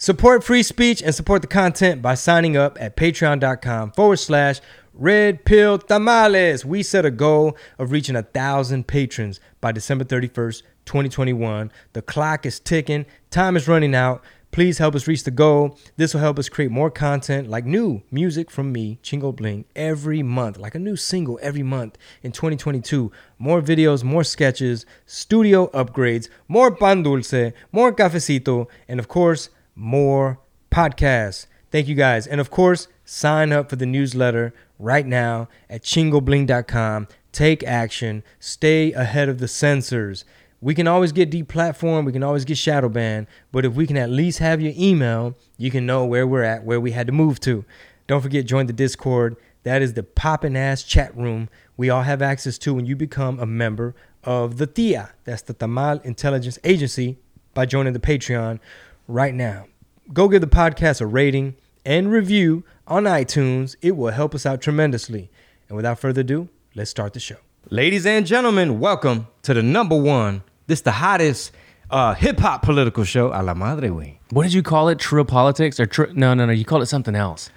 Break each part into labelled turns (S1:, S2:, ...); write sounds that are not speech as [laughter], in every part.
S1: Support free speech and support the content by signing up at patreon.com forward slash red pill tamales. We set a goal of reaching a thousand patrons by December 31st, 2021. The clock is ticking, time is running out. Please help us reach the goal. This will help us create more content like new music from me, Chingo Bling, every month, like a new single every month in 2022. More videos, more sketches, studio upgrades, more pan dulce, more cafecito, and of course, more podcasts. Thank you guys. And of course, sign up for the newsletter right now at chingobling.com. Take action. Stay ahead of the censors. We can always get deplatformed, we can always get shadow banned, but if we can at least have your email, you can know where we're at, where we had to move to. Don't forget, join the Discord. That is the poppin' ass chat room we all have access to when you become a member of the TIA. That's the Tamal Intelligence Agency by joining the Patreon right now. Go give the podcast a rating and review on iTunes. It will help us out tremendously. And without further ado, let's start the show. Ladies and gentlemen, welcome to the number one, this the hottest uh, hip hop political show, a la madre way.
S2: What did you call it? True politics or true? No, no, no. You called it something else.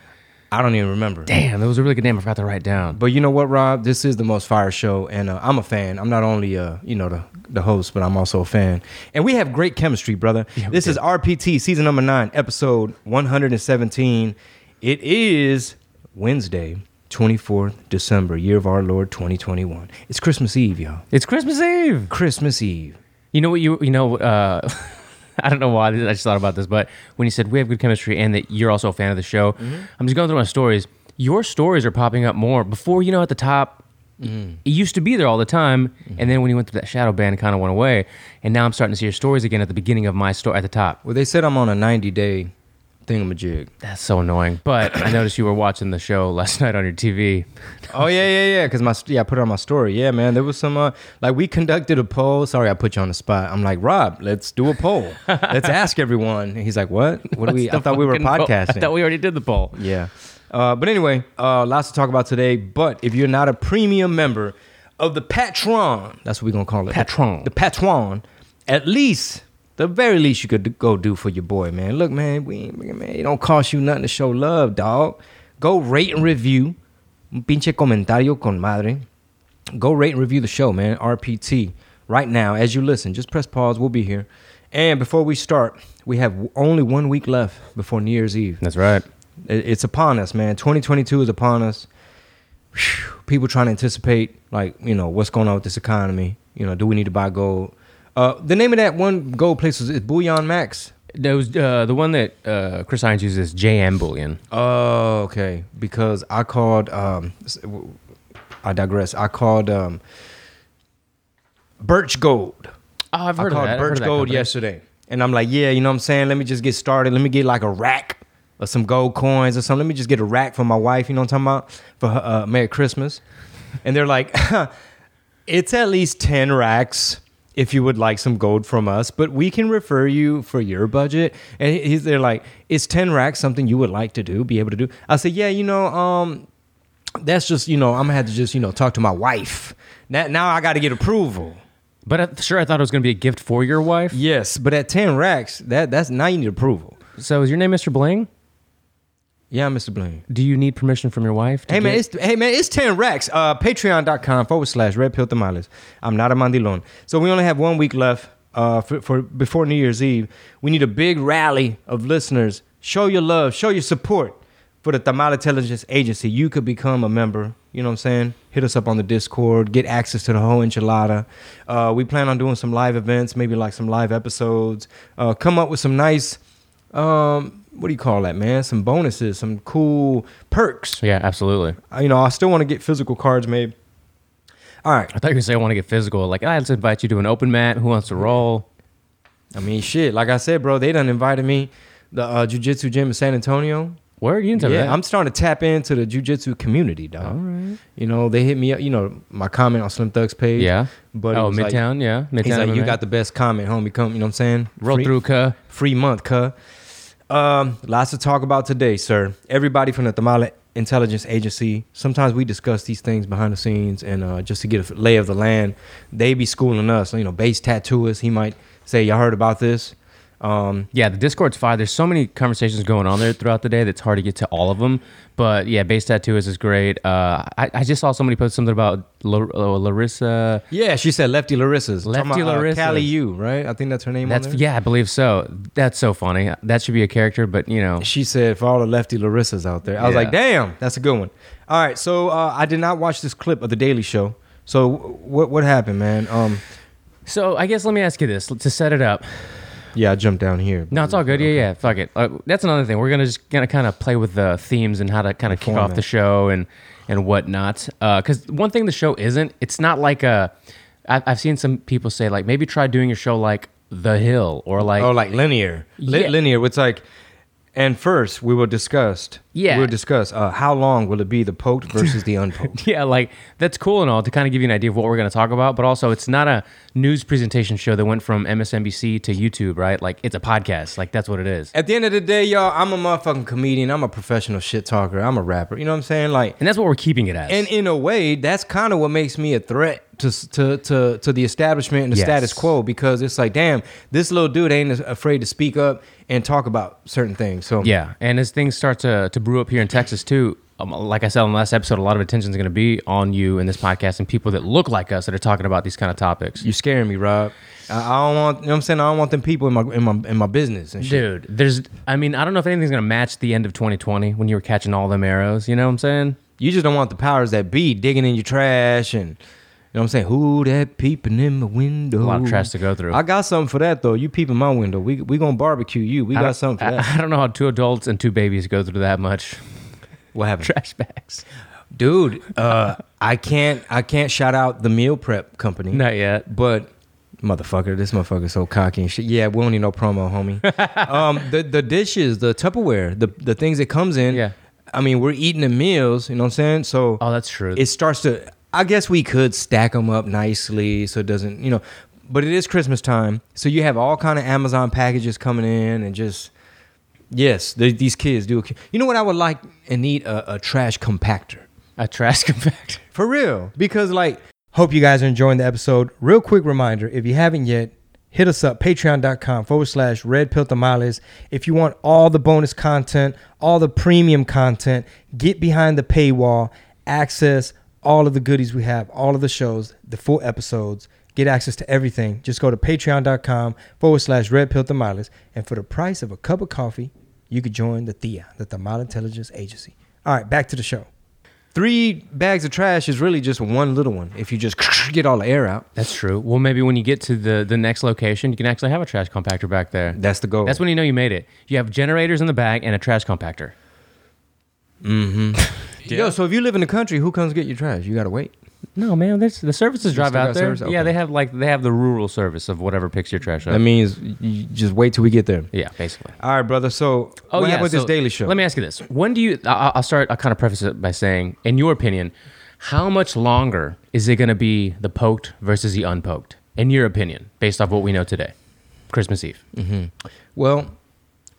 S1: I don't even remember.
S2: Damn, that was a really good name. I forgot to write down.
S1: But you know what, Rob? This is the most fire show, and uh, I'm a fan. I'm not only uh, you know the the host, but I'm also a fan. And we have great chemistry, brother.
S2: Yeah,
S1: this is RPT season number nine, episode 117. It is Wednesday, 24th December, year of our Lord 2021. It's Christmas Eve, y'all.
S2: It's Christmas Eve.
S1: Christmas Eve.
S2: You know what you you know. Uh, [laughs] [laughs] I don't know why I just thought about this, but when you said we have good chemistry and that you're also a fan of the show, mm-hmm. I'm just going through my stories. Your stories are popping up more. Before, you know, at the top, mm-hmm. it used to be there all the time, mm-hmm. and then when you went through that shadow ban, it kind of went away. And now I'm starting to see your stories again at the beginning of my story at the top.
S1: Well, they said I'm on a 90 day thingamajig.
S2: That's so annoying. But I [coughs] noticed you were watching the show last [laughs] night on your TV.
S1: Oh yeah, yeah, yeah. Because my yeah, I put it on my story. Yeah, man. There was some uh, like we conducted a poll. Sorry, I put you on the spot. I'm like Rob, let's do a poll. [laughs] let's ask everyone. And he's like, what? What do we? I thought we were
S2: fucking poll- [laughs]
S1: podcasting.
S2: I thought we already did the poll.
S1: yeah. Uh, but anyway, uh, lots to talk about today. But if you're not a premium member of the Patron, that's what we're gonna call it.
S2: Patron.
S1: The Patron. At least, the very least you could go do for your boy, man. Look, man, we man, it don't cost you nothing to show love, dog. Go rate and review. Un pinche comentario con madre. Go rate and review the show, man. RPT. Right now, as you listen, just press pause. We'll be here. And before we start, we have only one week left before New Year's Eve.
S2: That's right.
S1: It's upon us, man. 2022 is upon us. Whew. People trying to anticipate, like, you know, what's going on with this economy. You know, do we need to buy gold? Uh, the name of that one gold place is, is Bullion Max.
S2: That was uh, the one that uh, Chris Hines uses, JM Bullion.
S1: Oh, okay. Because I called, um, s- w- I digress. I called um, Birch Gold.
S2: Oh, I've
S1: I
S2: heard of that. I've heard
S1: Birch
S2: of that
S1: Gold yesterday. And I'm like, yeah, you know what I'm saying? Let me just get started. Let me get like a rack of some gold coins or something. Let me just get a rack for my wife, you know what I'm talking about? For her, uh, Merry Christmas. And they're like, [laughs] it's at least 10 racks if you would like some gold from us, but we can refer you for your budget. And he's they're like, is 10 racks something you would like to do, be able to do? I said, yeah, you know, um, that's just, you know, I'm gonna have to just, you know, talk to my wife. Now, now I got to get approval.
S2: But uh, sure, I thought it was going to be a gift for your wife.
S1: Yes, but at 10 racks, that that's now you need approval.
S2: So is your name Mr. Bling?
S1: Yeah, Mr. Blaine.
S2: Do you need permission from your wife? to
S1: Hey man,
S2: get-
S1: it's hey man, it's 10 racks. Uh patreon.com forward slash red pill tamales. I'm not a mandilon. So we only have one week left uh for, for before New Year's Eve. We need a big rally of listeners. Show your love, show your support for the Tamal Intelligence Agency. You could become a member. You know what I'm saying? Hit us up on the Discord, get access to the whole enchilada. Uh, we plan on doing some live events, maybe like some live episodes. Uh, come up with some nice um what do you call that, man? Some bonuses, some cool perks.
S2: yeah, absolutely.
S1: I- you know, I still want to get physical cards made. All right.
S2: I thought you were going to say I want to get physical. Like, I let's invite you to an open mat. Who wants to roll?
S1: I mean, shit. Like I said, bro, they done invited me the uh, jujitsu gym in San Antonio.
S2: Where are you into
S1: yeah,
S2: that?
S1: I'm starting to tap into the jujitsu community, dog.
S2: All right.
S1: You know, they hit me up. You know, my comment on Slim Thug's page.
S2: Yeah.
S1: But
S2: oh,
S1: was like-
S2: Midtown. yeah. Midtown.
S1: He's like, you got the best comment, homie. Come, you know what I'm saying?
S2: roll
S1: Free-
S2: through, cuh.
S1: free month, cuh. Um, lots to talk about today, sir. Everybody from the Tamale Intelligence Agency. Sometimes we discuss these things behind the scenes, and uh, just to get a lay of the land, they be schooling us. You know, base tattooist. He might say, "Y'all heard about this?" Um,
S2: Yeah, the Discord's fire. There's so many conversations going on there throughout the day that's hard to get to all of them. But yeah, base tattoos is great. Uh, I, I just saw somebody post something about uh, Larissa.
S1: yeah, she said Lefty Larissa's.
S2: Lefty
S1: about, uh,
S2: Larissa's.
S1: Callie U, right? I think that's her name.
S2: That's
S1: on there.
S2: yeah, I believe so. That's so funny. That should be a character, but you know,
S1: She said for all the Lefty Larissas out there. I was like, damn, that's a good one. All right, so uh, I did not watch this clip of the Daily Show. So what what happened, man? Um,
S2: so I guess let me ask you this to set it up.
S1: Yeah, I jumped down here.
S2: No, it's all good. Yeah, yeah. Fuck it. Uh, that's another thing. We're gonna just gonna kind of play with the themes and how to kind of kick off the show and and whatnot. Because one thing the show isn't, it's not like a. I've, I've seen some people say like maybe try doing a show like The Hill or like
S1: oh, like linear, Li-
S2: Yeah.
S1: linear. It's like, and first we will discuss.
S2: Yeah.
S1: we'll discuss uh, how long will it be the poked versus the unpoked. [laughs]
S2: yeah, like that's cool and all to kind of give you an idea of what we're going to talk about, but also it's not a news presentation show that went from MSNBC to YouTube, right? Like it's a podcast. Like that's what it is.
S1: At the end of the day, y'all, I'm a motherfucking comedian. I'm a professional shit talker. I'm a rapper. You know what I'm saying? Like,
S2: And that's what we're keeping it as.
S1: And in a way, that's kind of what makes me a threat to to to to the establishment and the
S2: Yes.
S1: status quo because it's like, damn, this little dude ain't afraid to speak up and talk about certain things. So
S2: Yeah, and as things start to, to brew up here in Texas too, um, like I said on the last episode, a lot of attention is going to be on you in this podcast and people that look like us that are talking about these kind of topics.
S1: You're scaring me, Rob. I, don't want. You know what I'm saying? I don't want them people in my in my in my business and shit.
S2: Dude, there's, I mean, I don't know if anything's going to match the end of 2020 when you were catching all them arrows. You know what I'm saying?
S1: You just don't want the powers that be digging in your trash and. You know what I'm saying? Who that peeping in my window?
S2: A lot of trash to go through.
S1: I got something for that though. You peeping my window. We we gonna barbecue you. We
S2: I
S1: got something for
S2: I,
S1: that.
S2: I don't know how two adults and two babies go through that much
S1: What happened?
S2: trash bags.
S1: dude uh i can't i can't shout out the meal prep company
S2: Not yet.
S1: but motherfucker this motherfucker so cocky and shit yeah we don't need no promo homie [laughs] um the the dishes the tupperware the the things that comes in
S2: Yeah.
S1: i mean we're eating the meals you know what i'm saying so
S2: Oh, that's true.
S1: it starts to i guess we could stack them up nicely so it doesn't you know but it is christmas time so you have all kind of amazon packages coming in and just yes the, these kids do you know what i would like and need a, a trash compactor
S2: a trash [laughs] compactor.
S1: for real. Because like hope you guys are enjoying the episode. Real quick reminder, if you haven't yet, hit us up, patreon.com forward slash red pill tamales. If you want all the bonus content, all the premium content, get behind the paywall, access all of the goodies we have, all of the shows, the full episodes, get access to everything. Just go to patreon.com forward slash red pill tamales. And for the price of a cup of coffee, you could join the THIA, the Tamale Intelligence Agency. All right, back to the show three bags of trash is really just one little one if you just [laughs] get all the air out.
S2: That's true. Well, maybe when you get to the, the next location, you can actually have a trash compactor back there.
S1: That's the goal.
S2: That's when you know you made it. You have generators in the back and a trash compactor. Mm-hmm. [laughs]
S1: Yo, so if you live in the country, who comes get your trash? You gotta wait.
S2: No, man, there's, the services drive out there.
S1: service?
S2: Yeah, they have like they have the rural service of whatever picks your trash up.
S1: That means you just wait till we get there.
S2: yeah, basically.
S1: All right, brother. So oh, what happened with this daily show?
S2: Let me ask you this: When do you? I- I'll start. I'll kind of preface it by saying, in your opinion, how much longer is it going to be the poked versus the unpoked? In your opinion, based off what we know today, Christmas Eve. Mm-hmm.
S1: Well,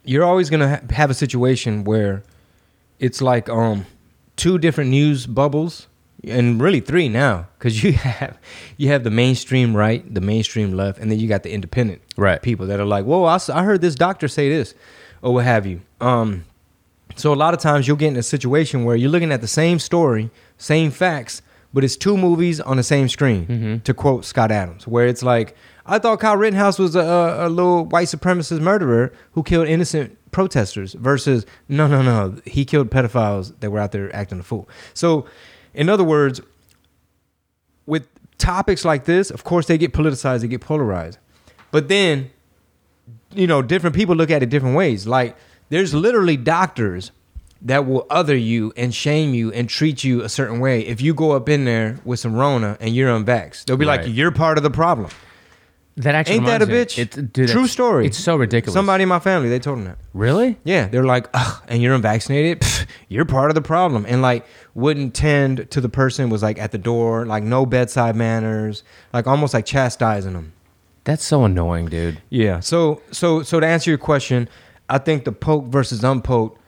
S1: you're always gonna ha- have a situation where it's like um two different news bubbles, and really three now, because you [laughs] have you have the mainstream right, the mainstream left, and then you got the independent
S2: Right.
S1: people that are like, "Whoa, I heard this doctor say this," or what have you. Um, so a lot of times you'll get in a situation where you're looking at the same story, same facts, but it's two movies on the same screen. Mm-hmm. To quote Scott Adams, where it's like, I thought Kyle Rittenhouse was a, a, a little white supremacist murderer who killed innocent protesters, versus no, no, no, he killed pedophiles that were out there acting a fool. So, in other words, with topics like this, of course they get politicized, they get polarized. But then, you know, different people look at it different ways. Like there's literally doctors that will other you and shame you and treat you a certain way if you go up in there with some Rona and you're unvaxxed. They'll be
S2: Right.
S1: like, "You're part of the problem."
S2: That actually
S1: Ain't that a
S2: reminds
S1: bitch?
S2: me- It, dude,
S1: True story.
S2: It's so ridiculous.
S1: Somebody in my family, they told them that.
S2: really?
S1: Yeah, they're like, Ugh, and you're unvaccinated. Pfft, you're part of the problem, and like wouldn't tend to the person was like at the door, like no bedside manners, like almost like chastising them.
S2: That's so annoying, dude.
S1: Yeah. So so so to answer your question, I think the poke versus unpoked,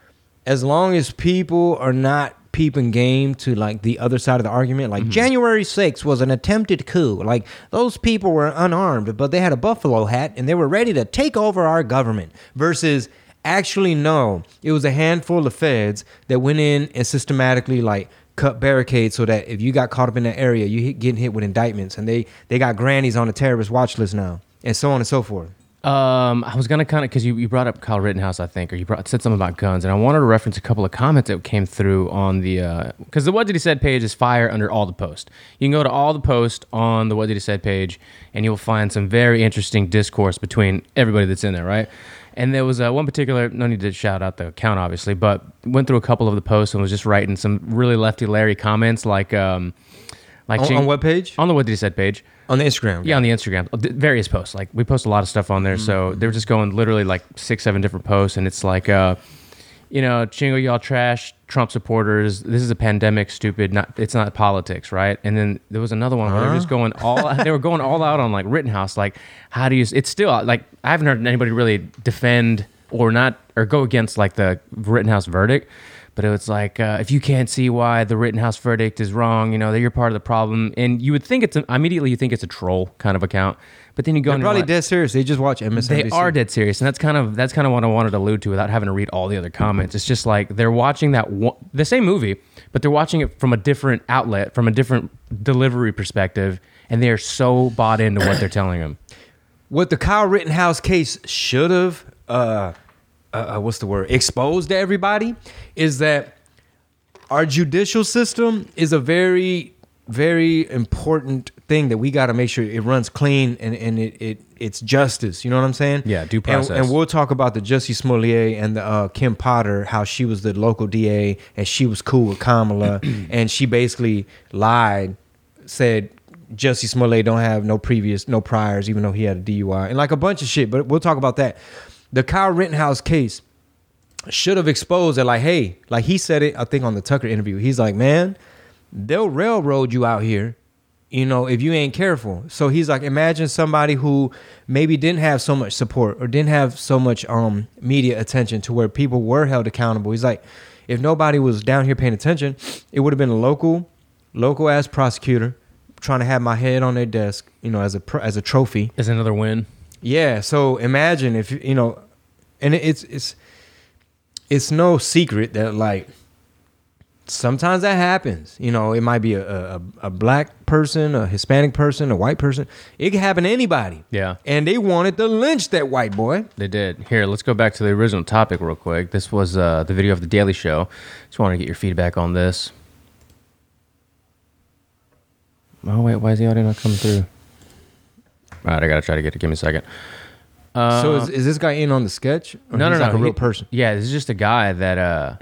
S1: as long as people are not peeping game to like the other side of the argument. Like mm-hmm. January 6th was an attempted coup. Like those people were unarmed, but they had a buffalo hat and they were ready to take over our government. Versus actually no, it was a handful of feds that went in and systematically like cut barricades so that if you got caught up in that area, you hit, getting hit with indictments, and they they got grannies on the terrorist watch list now, and so on and so forth.
S2: Um, I was gonna kind of because you, you brought up Kyle Rittenhouse, I think, or you brought, said something about guns, and I wanted to reference a couple of comments that came through on the because the What Did He Said page is fire under all the post. You can go to all the post on the What Did He Said page, and you'll find some very interesting discourse between everybody that's in there, right? And there was uh, one particular, no need to shout out the account, obviously, but went through a couple of the posts and was just writing some really lefty Larry comments, like, um, like
S1: On,
S2: Ching-
S1: on what page?
S2: on the What Did He Said page.
S1: On the Instagram.
S2: Yeah, on the Instagram, uh, various posts. Like we post a lot of stuff on there, so
S1: Mm-hmm.
S2: they were just going literally like six, seven different posts, and it's like, uh, you know, Chingo, y'all trash Trump supporters. This is a pandemic, stupid. Not it's not politics, right? And then there was another one where they were just going all. they were going all out on like Rittenhouse. Like, how do you? It's still like I haven't heard anybody really defend or not or go against like the Rittenhouse verdict. But it was like, uh, if you can't see why the Rittenhouse verdict is wrong, you know that you're part of the problem, and you would think it's a, immediately you think it's a troll kind of account, but then you go
S1: They're
S2: and
S1: probably
S2: like-
S1: dead serious. They just watch MSNBC.
S2: they are dead serious, and that's kind of that's kind of what I wanted to allude to without having to read all the other comments. It's just like they're watching that one, the same movie, but they're watching it from a different outlet, from a different delivery perspective, and they are so bought into what they're telling them.
S1: What the Kyle Rittenhouse case should have, uh, uh, uh, what's the word, exposed to everybody is that our judicial system is a very, very important thing that we got to make sure it runs clean and, and it, it it's justice. You know what I'm saying?
S2: Yeah, due
S1: And-
S2: process.
S1: And, we'll talk about the Jussie Smollett and the uh, Kim Potter, how she was the local DA and she was cool with Kamala, [clears throat] and she basically lied, said Jussie Smollett don't have no previous, no priors, even though he had a DUI, and like a bunch of shit. But we'll talk about that. The Kyle Rittenhouse case should have exposed that, like, hey, like he said it, I think on the Tucker interview. He's like, man, they'll railroad you out here, you know, if you ain't careful. So he's like, imagine somebody who maybe didn't have so much support or didn't have so much um media attention to where people were held accountable. He's like, if nobody was down here paying attention, it would have been a local, local ass prosecutor trying to have my head on their desk, you know, as a as a trophy.
S2: Is another win.
S1: Yeah. So imagine if you know, and it's it's it's no secret that like sometimes that happens. You know, it might be a, a a black person, a Hispanic person, a white person. It can happen to anybody.
S2: Yeah.
S1: And they wanted to lynch that white boy.
S2: They did. Here, let's go back to the original topic real quick. This was uh, the video of the Daily Show. Just wanted to get your feedback on this. Oh wait, why is the audio not coming through? All right, I gotta try to get it. Give me a second. Uh,
S1: so is, is this guy in on the sketch? Or
S2: no, no,
S1: he's
S2: no.
S1: like a real
S2: He-
S1: person.
S2: Yeah, this is just a guy that uh,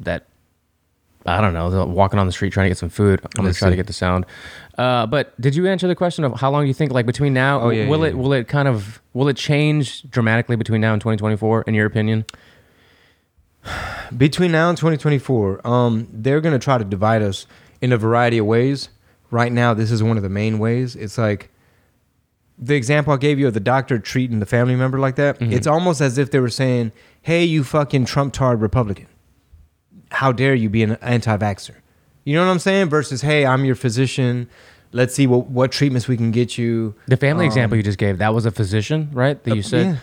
S2: that I don't know, walking on the street trying to get some food. I'm gonna
S1: Let's
S2: try to
S1: see.
S2: get the sound. Uh, but did you answer the question of how long you think, like between now,
S1: Oh, yeah,
S2: will
S1: yeah,
S2: it
S1: yeah.
S2: will it kind of will it change dramatically between now and 2024 in your opinion? [sighs]
S1: between now and 2024 um they're going to try to divide us in a variety of ways right now this is one of the main ways it's like the example i gave you of the doctor treating the family member like that it's almost as if they were saying hey you fucking trump tard republican how dare you be an anti-vaxxer you know what i'm saying versus hey i'm your physician let's see what, what treatments we can get you
S2: The family
S1: Um,
S2: example you just gave, that was a physician, right? That you said,
S1: yeah.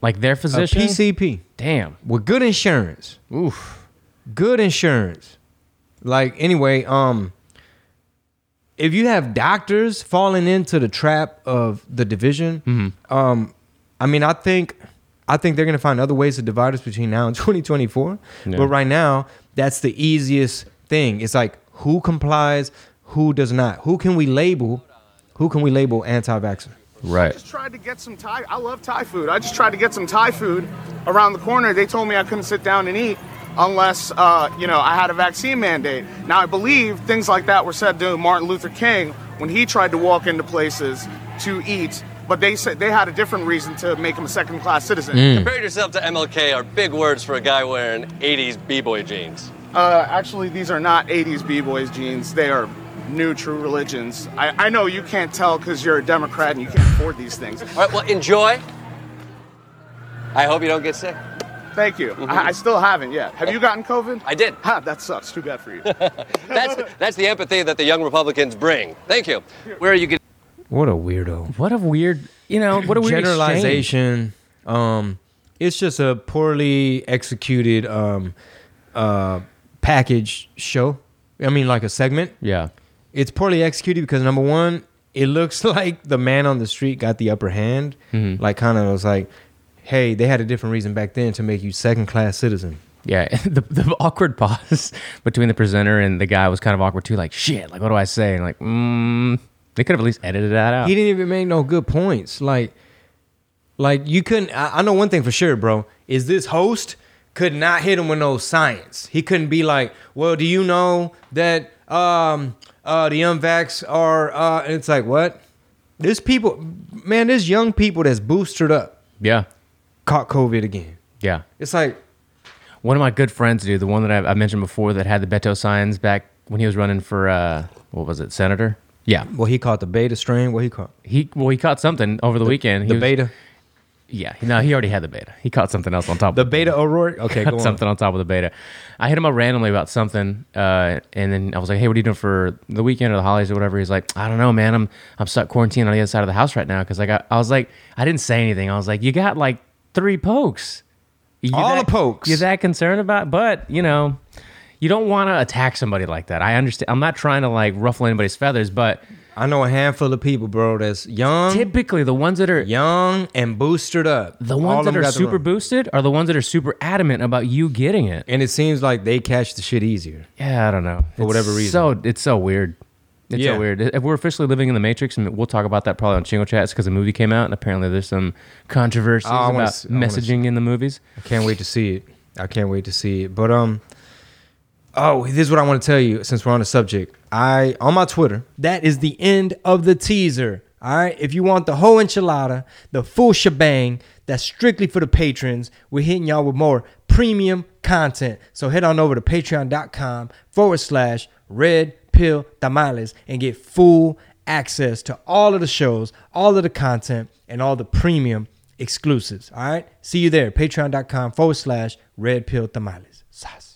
S2: like their physician, a
S1: pcp
S2: Damn.
S1: with good insurance
S2: Oof.
S1: good insurance. Like anyway, um if you have doctors falling into the trap of the division,
S2: Mm-hmm.
S1: um I mean I think I think they're going to find other ways to divide us between now and [laughs] 2024.
S2: Yeah.
S1: But right now, that's the easiest thing. It's like who complies, who does not. Who can we label? Who can we label anti-vaxxer?
S2: Right.
S3: I just tried to get some Thai. I love Thai food. I just tried to get some Thai food around the corner. They told me I couldn't sit down and eat unless, uh, you know, I had a vaccine mandate. Now I believe things like that were said to Martin Luther King when he tried to walk into places to eat, but they said they had a different reason to make him a second-class citizen.
S4: Compare yourself to MLK are big words for a guy wearing 80s b-boy jeans.
S3: Uh, actually, these are not 80s b-boys jeans. They are new true religions. I, I know you can't tell because you're a Democrat and you can't afford these things.
S4: All right, well, enjoy. I hope you don't get sick.
S3: Thank you. I, I still haven't yet. Have you gotten COVID?
S4: I did.
S3: Ha, that sucks. Too bad for you. [laughs]
S4: That's that's the empathy that the young Republicans bring. Thank you. Where are you getting?
S1: What a weirdo.
S2: What a weird, you know, what a weird exchange.
S1: generalization. Um, it's just a poorly executed um, uh, package show. I mean, like a segment.
S2: Yeah.
S1: It's poorly executed because number one, it looks [laughs] like the man on the street got the upper hand.
S2: Mm-hmm.
S1: Like, kind of was like, hey, they had a different reason back then to make you second class citizen.
S2: Yeah, [laughs] the, the awkward pause [laughs] between the presenter and the guy was kind of awkward too. Like, shit, like, what do I say? And like, mm, they could have at least edited that out.
S1: He didn't even make no good points. Like, like you couldn't. I, I know one thing for sure, bro. Is this host could not hit him with no science. He couldn't be like, well, do you know that um uh the unvax are uh and it's like what? There's people, man. There's young people that's boosted up
S2: yeah,
S1: caught COVID again.
S2: yeah.
S1: It's like
S2: One of my good friends, dude, the one that I, I mentioned before that had the Beto signs back when he was running for, uh, what was it, senator? Yeah.
S1: well, he caught the beta strain. What he caught?
S2: He well, he caught something over the, weekend. He
S1: The
S2: was-
S1: beta.
S2: Yeah, no, he already had the beta. He caught something else on top.
S1: Of the
S2: of
S1: beta O'Rourke. Okay, go on.
S2: something on top of the beta. I hit him up randomly about something, uh, and then I was like, "Hey, what are you doing for the weekend or the holidays or whatever?" He's like, "I don't know, man. I'm I'm stuck quarantined on the other side of the house right now because I got." I was like, I didn't say anything. I was like, "You got like three pokes. You
S1: All
S2: that-
S1: the pokes.
S2: You're that concerned about?" But you know, you don't want to attack somebody like that. I understand. I'm not trying to like ruffle anybody's feathers, but
S1: I know a handful of people, bro, that's young,
S2: typically the ones that are
S1: young and boosted up.
S2: the ones that are super boosted are the ones that are super adamant about you getting it.
S1: and it seems like they catch the shit easier.
S2: Yeah, I don't know.
S1: For
S2: It's
S1: whatever reason.
S2: So it's so weird. It's
S1: Yeah.
S2: so weird. If we're officially living in the Matrix, and we'll talk about that probably on Chingo Chats because the movie came out, and apparently there's some controversies
S1: Oh,
S2: about
S1: s- I wanna
S2: messaging in the movies.
S1: I can't wait to see it. I can't wait to see it. But um, oh, this is what I want to tell you. Since we're on the subject, I on my Twitter.
S5: That is the end of the teaser. All right. If you want the whole enchilada, the full shebang, that's strictly for the patrons. We're hitting y'all with more premium content. So head on over to patreon.com forward slash red pill tamales and get full access to all of the shows, all of the content, and all the premium exclusives. All right. See you there. Patreon.com forward slash red pill tamales. Sas.